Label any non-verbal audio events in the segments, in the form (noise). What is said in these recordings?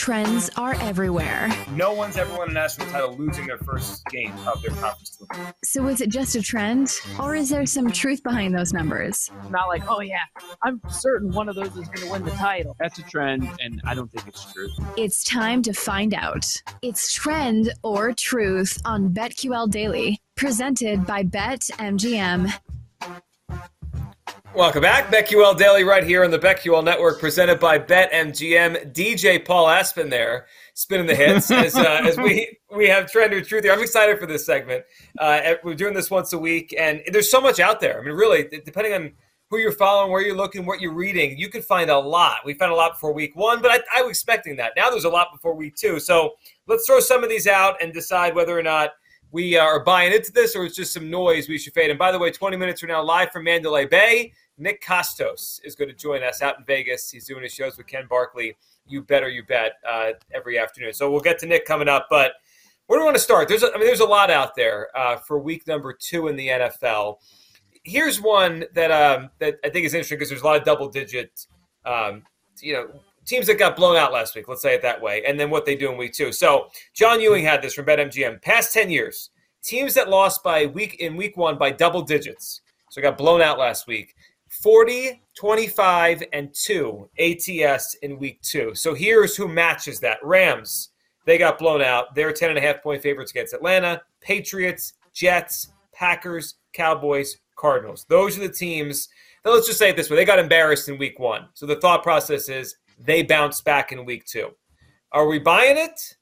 Trends are everywhere. No one's ever won a national title losing their first game of their conference tournament. So is it just a trend, or is there some truth behind those numbers? not like, oh yeah, I'm certain one of those is going to win the title. That's a trend, and I don't think it's true. It's time to find out. It's trend or truth on BetQL Daily, presented by BetMGM. Welcome back. BetQL Daily right here on the BetQL Network, presented by BetMGM. DJ Paul Aspen there, spinning the hits (laughs) as, uh, as we we have trend or truth here. I'm excited for this segment. Uh, we're doing this once a week, and there's so much out there. I mean, really, depending on who you're following, where you're looking, what you're reading, you can find a lot. We found a lot before week one, but I, I was expecting that. Now there's a lot before week two. So let's throw some of these out and decide whether or not we are buying into this or it's just some noise we should fade. And by the way, 20 minutes from now, live from Mandalay Bay, Nick Kostos is going to join us out in Vegas. He's doing his shows with Ken Barkley. You better, you bet, uh, every afternoon. So we'll get to Nick coming up. But where do we want to start? There's, a, I mean, there's a lot out there uh, for week number two in the NFL. Here's one that um, that I think is interesting because there's a lot of double digit, um, you know, teams that got blown out last week. Let's say it that way, and then what they do in week two. So John Ewing had this from BetMGM. Past ten years, teams that lost by week in week one by double digits, so got blown out last week. 40, 25, and 2 ATS in week two. So here's who matches that Rams, they got blown out. They're 10 and a half point favorites against Atlanta, Patriots, Jets, Packers, Cowboys, Cardinals. Those are the teams. Now let's just say it this way they got embarrassed in week one. So the thought process is they bounce back in week two. Are we buying it?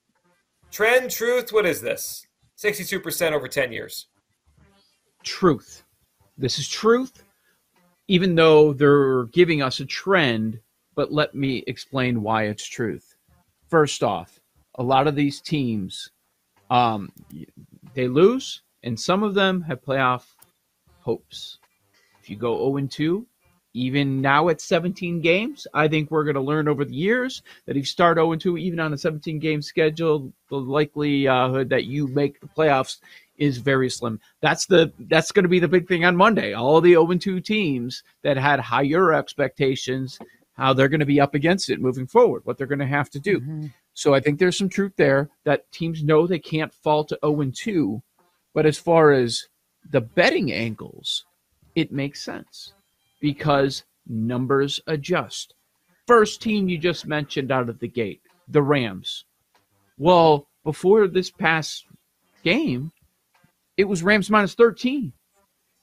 Trend, truth, what is this? 62% over 10 years. Truth. This is truth, even though they're giving us a trend, but let me explain why it's truth. First off, a lot of these teams, um, they lose, and some of them have playoff hopes. If you go 0 2, even now at 17 games, I think we're going to learn over the years that if you start 0 2, even on a 17 game schedule, the likelihood that you make the playoffs is very slim. That's the that's going to be the big thing on Monday. All the 0 2 teams that had higher expectations, how they're going to be up against it moving forward, what they're going to have to do. Mm-hmm. So I think there's some truth there that teams know they can't fall to 0 2. But as far as the betting angles, it makes sense because numbers adjust. First team you just mentioned out of the gate, the Rams. Well, before this past game, it was Rams minus 13.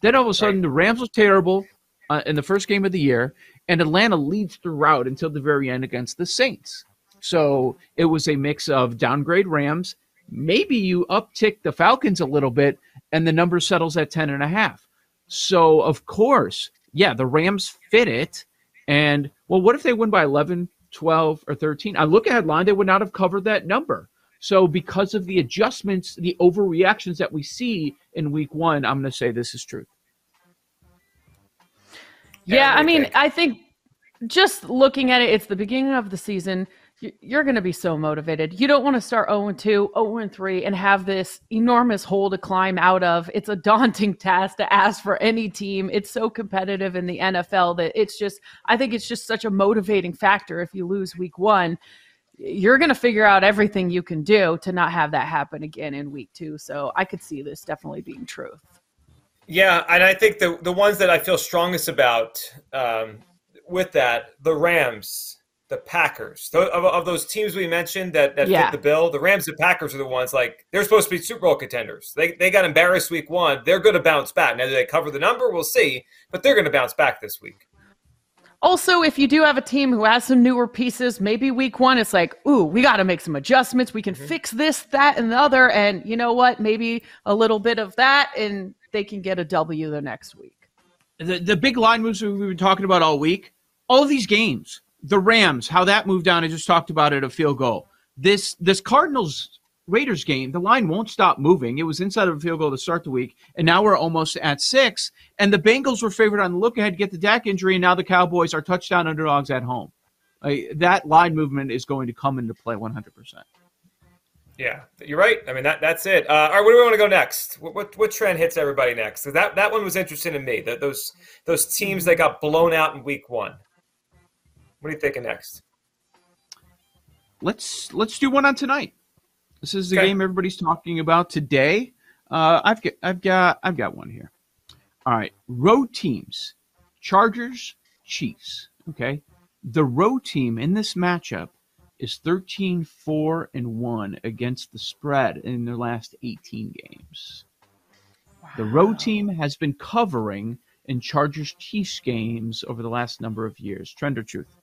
Then all of a sudden, the Rams was terrible uh, in the first game of the year, and Atlanta leads throughout until the very end against the Saints. So it was a mix of downgrade Rams. Maybe you uptick the Falcons a little bit, and the number settles at 10 and a half. So, of course, yeah, the Rams fit it. And, well, what if they win by 11, 12, or 13? I look at headline, they would not have covered that number. So, because of the adjustments, the overreactions that we see in week one, I'm going to say this is true. Yeah, I mean, I think just looking at it, it's the beginning of the season. You- You're going to be so motivated. You don't want to start 0 and 2, 0 and 3, and have this enormous hole to climb out of. It's a (laughs) daunting task to ask for any team. It's so competitive in the NFL that it's just, I think it's just such a motivating factor if you lose week one. You're going to figure out everything you can do to not have that happen again in week two. So I could see this definitely being truth. Yeah, and I think the the ones that I feel strongest about um, with that, the Rams, the Packers. Of, of those teams we mentioned that, that Yeah. fit the bill, the Rams and Packers are the ones like they're supposed to be Super Bowl contenders. They, they got embarrassed week one. They're going to bounce back. Now, do they cover the number? We'll see, but they're going to bounce back this week. Also, if you do have a team who has some newer pieces, maybe week one, it's like, ooh, we got to make some adjustments. We can mm-hmm. fix this, that, and the other. And you know what? Maybe a little bit of that, and they can get a W the next week. the the big line moves we've been talking about all week. All of these games, the Rams, how that moved down. I just talked about it. A field goal. This this Cardinals Raiders game, the line won't stop moving. It was inside of a field goal to start the week, and now we're almost at six. And the Bengals were favored on the look ahead get the Dak injury, and now the Cowboys are touchdown underdogs at home. Like, that line movement is going to come into play 100. percent Yeah, you're right. I mean, that that's it. Uh, all right, where do we want to go next? What, what, what trend hits everybody next? that that one was interesting to me. That those those teams that got blown out in week one. What are you thinking next? let's let's do one on tonight. This is the Okay. game everybody's talking about today. Uh, I've got I've got I've got one here. All right, road teams, Chargers, Chiefs. Okay, the road team in this matchup is 13 4 and 1 against the spread in their last 18 games. The road team has been covering in Chargers Chiefs games over the last number of years. Trend or truth?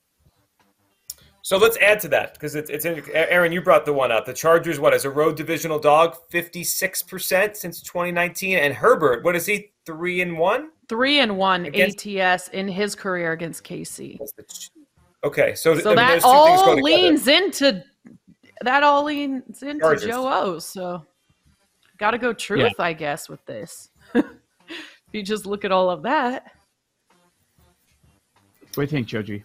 So let's add to that because it's, it's Aaron. You brought the one up. The Chargers, what as a road divisional dog, fifty six percent since twenty nineteen, and Herbert, what is he, three and one? Three and one Against- ATS in his career against KC. Okay, so, So I mean, that those two things go all leans into that all leans into Chargers. Joe O. So got to go truth, I guess, with this. (laughs) if you just look at all of that. What do you think, Joe G?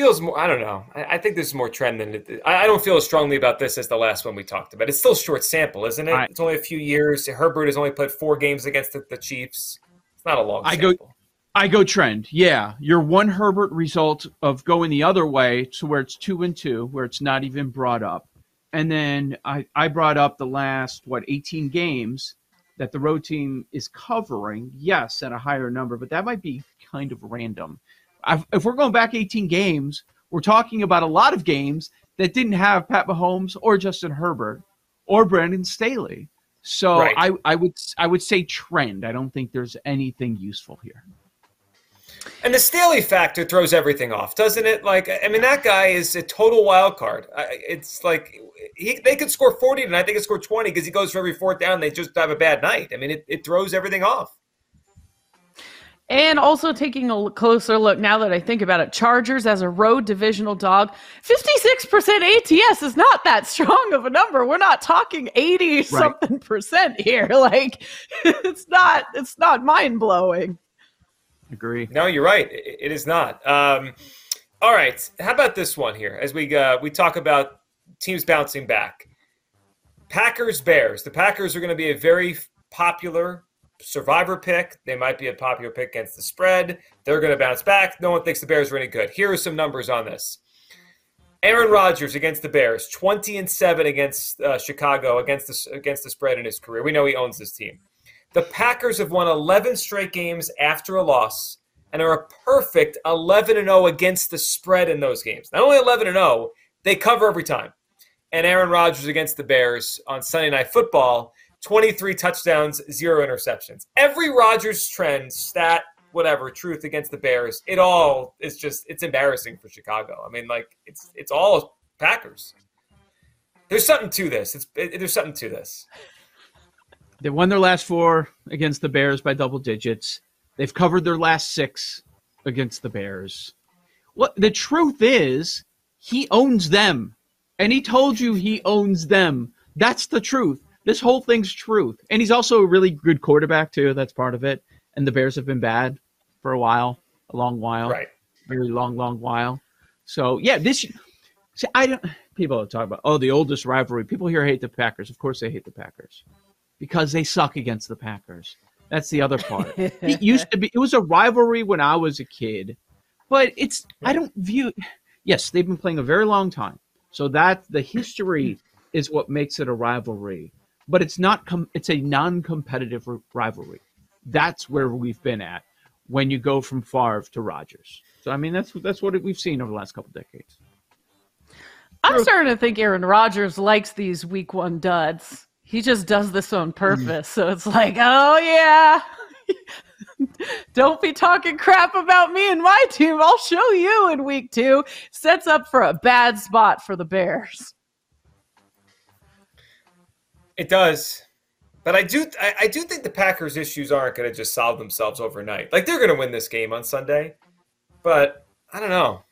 Feels more. I don't know. I, I think this is more trend than it. I, I don't feel as strongly about this as the last one we talked about. It's still short sample, isn't it? I- it's only a few years. Herbert has only played four games against the, the Chiefs. It's not a long. I go- I go trend. Yeah, your one Herbert result of going the other way to where it's two and two, where it's not even brought up, and then I I brought up the last what eighteen games that the road team is covering. Yes, at a higher number, but that might be kind of random. If we're going back eighteen games, we're talking about a lot of games that didn't have Pat Mahomes or Justin Herbert or Brandon Staley. So Right. I, I would I would say trend. I don't think there's anything useful here. And the Staley factor throws everything off, doesn't it? Like, I mean, that guy is a total wild card. It's like he, they could score 40 tonight. They could score 20 because he goes for every fourth down. They just have a bad night. I mean, it, it throws everything off. And also taking a closer look now that I think about it, Chargers as a road divisional dog, 56% ATS is not that strong of a number. We're not talking 80 something percent here. (laughs) Like (laughs) it's not it's not mind-blowing. Agree. No, you're right. It, it is not. Um, all right. How about this one here? As we uh, we talk about teams bouncing back, Packers Bears. The Packers are going to be a very popular survivor pick. They might be a popular pick against the spread. They're going to bounce back. No one thinks the Bears are any good. Here are some numbers on this. Aaron Rodgers against the Bears, 20 and 7 against uh, Chicago against the, against the spread in his career. We know he owns this team. The Packers have won 11 straight games after a loss and are a perfect 11 and 0 against the spread in those games. Not only 11 and 0, they cover every time. And Aaron Rodgers against the Bears on Sunday Night Football, 23 touchdowns, zero interceptions. Every Rodgers trend stat whatever truth against the Bears. It all is just it's embarrassing for Chicago. I mean, like it's it's all Packers. There's something to this. It's it, there's something to this. They won their last four against the Bears by double digits. They've covered their last six against the Bears. What the truth is, he owns them. And he told you he owns them. That's the truth. This whole thing's truth. And he's also a really good quarterback too. That's part of it. And the Bears have been bad for a while, a long while. Right. Very long, long while. So yeah, this see, I don't people talk about oh the oldest rivalry. People here hate the Packers. Of course they hate the Packers. Because they suck against the Packers. That's the other part. (laughs) it used to be it was a rivalry when I was a kid. But it's I don't view yes, they've been playing a very long time. So that the history is what makes it a rivalry. But it's not com- it's a non-competitive rivalry. That's where we've been at when you go from Favre to Rodgers. So I mean that's that's what we've seen over the last couple decades. I'm starting to think Aaron Rodgers likes these week one duds. He just does this on purpose. So it's like, oh yeah. (laughs) Don't be talking crap about me and my team. I'll show you in week two. Sets up for a bad spot for the Bears. It does. But I do I, I do think the Packers issues aren't going to just solve themselves overnight. Like they're going to win this game on Sunday. But I don't know.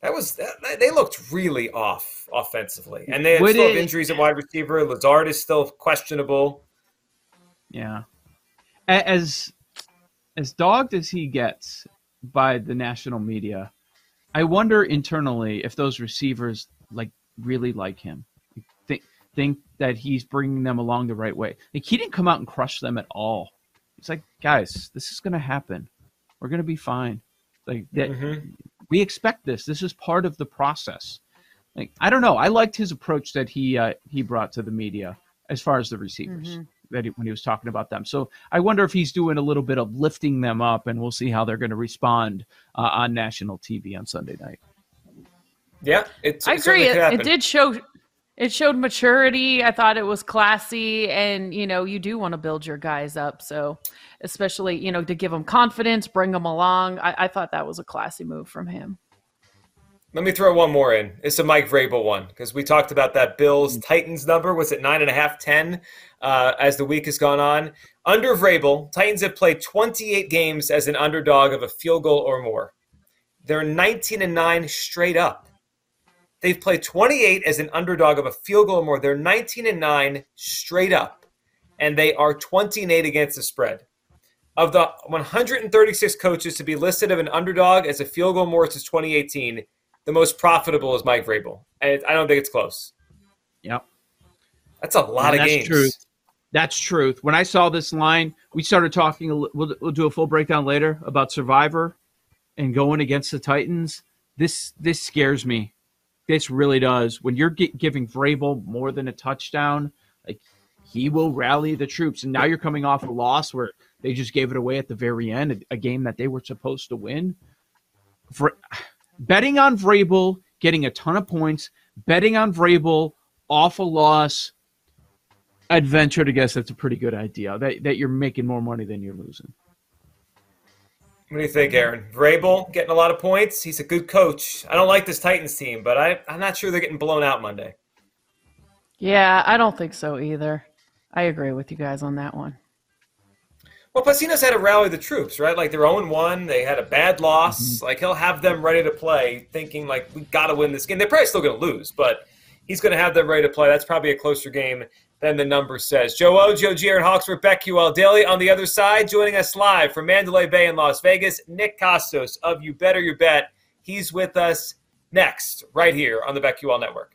That was that, they looked really off offensively, and they still have injuries at wide receiver. Lazard is still questionable. Yeah, as as dogged as he gets by the national media, I wonder internally if those receivers like really like him, think think that he's bringing them along the right way. Like he didn't come out and crush them at all. It's like, guys, this is going to happen. We're going to be fine. Like that, mm-hmm. we expect this. This is part of the process. Like I don't know. I liked his approach that he uh, he brought to the media as far as the receivers mm-hmm. that he, when he was talking about them. So I wonder if he's doing a little bit of lifting them up, and we'll see how they're going to respond uh, on national TV on Sunday night. Yeah, it's. I agree. It, it did show it showed maturity. I thought it was classy, and you know, you do want to build your guys up. So especially you know to give them confidence, bring them along. I, I thought that was a classy move from him. Let me throw one more in. It's a Mike Vrabel one because we talked about that Bills Titans number. Was it nine and a half, ten uh, as the week has gone on? Under Vrabel, Titans have played 28 games as an underdog of a field goal or more. They're 19 and nine straight up. They've played 28 as an underdog of a field goal or more. They're 19 and nine straight up, and they are 20 and eight against the spread. Of the 136 coaches to be listed of an underdog as a field goal more since 2018, the most profitable is Mike Vrabel. And I don't think it's close. Yep. That's a lot and of games. Truth. That's truth. When I saw this line, we started talking. We'll, we'll do a full breakdown later about Survivor and going against the Titans. This this scares me. This really does. When you're giving Vrabel more than a touchdown, like he will rally the troops. And now you're coming off a loss where they just gave it away at the very end, a, a game that they were supposed to win. For, betting on Vrabel getting a ton of points, betting on Vrabel off a loss, I'd venture to guess that's a pretty good idea. That that you're making more money than you're losing. What do you think, Aaron? Vrabel getting a lot of points. He's a good coach. I don't like this Titans team, but I, I'm not sure they're getting blown out Monday. Yeah, I don't think so either. I agree with you guys on that one. Well, Pacino's had to rally the troops, right? Like they're 0 1. They had a bad loss. Mm-hmm. Like he'll have them ready to play, thinking, like, we got to win this game. They're probably still going to lose, but he's going to have them ready to play. That's probably a closer game than the number says. Joe O, Joe G, Aaron Hawksworth, BetQL Daily on the other side, joining us live from Mandalay Bay in Las Vegas, Nick Kostos of You Better You Bet. He's with us next, right here on the BetQL Network.